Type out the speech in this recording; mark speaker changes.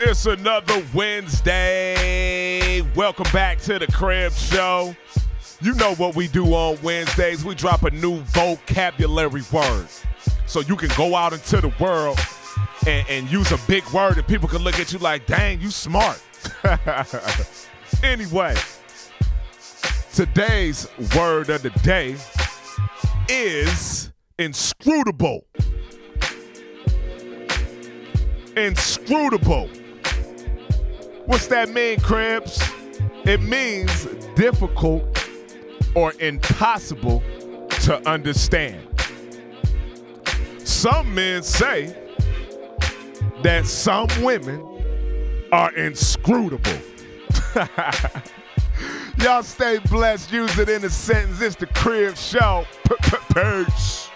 Speaker 1: It's another Wednesday. Welcome back to the Crib Show. You know what we do on Wednesdays. We drop a new vocabulary word. So you can go out into the world and, and use a big word and people can look at you like, dang, you smart. anyway, today's word of the day is inscrutable. Inscrutable. What's that mean, Cribs? It means difficult or impossible to understand. Some men say that some women are inscrutable. Y'all stay blessed. Use it in a sentence. It's the Crib Show. Peace.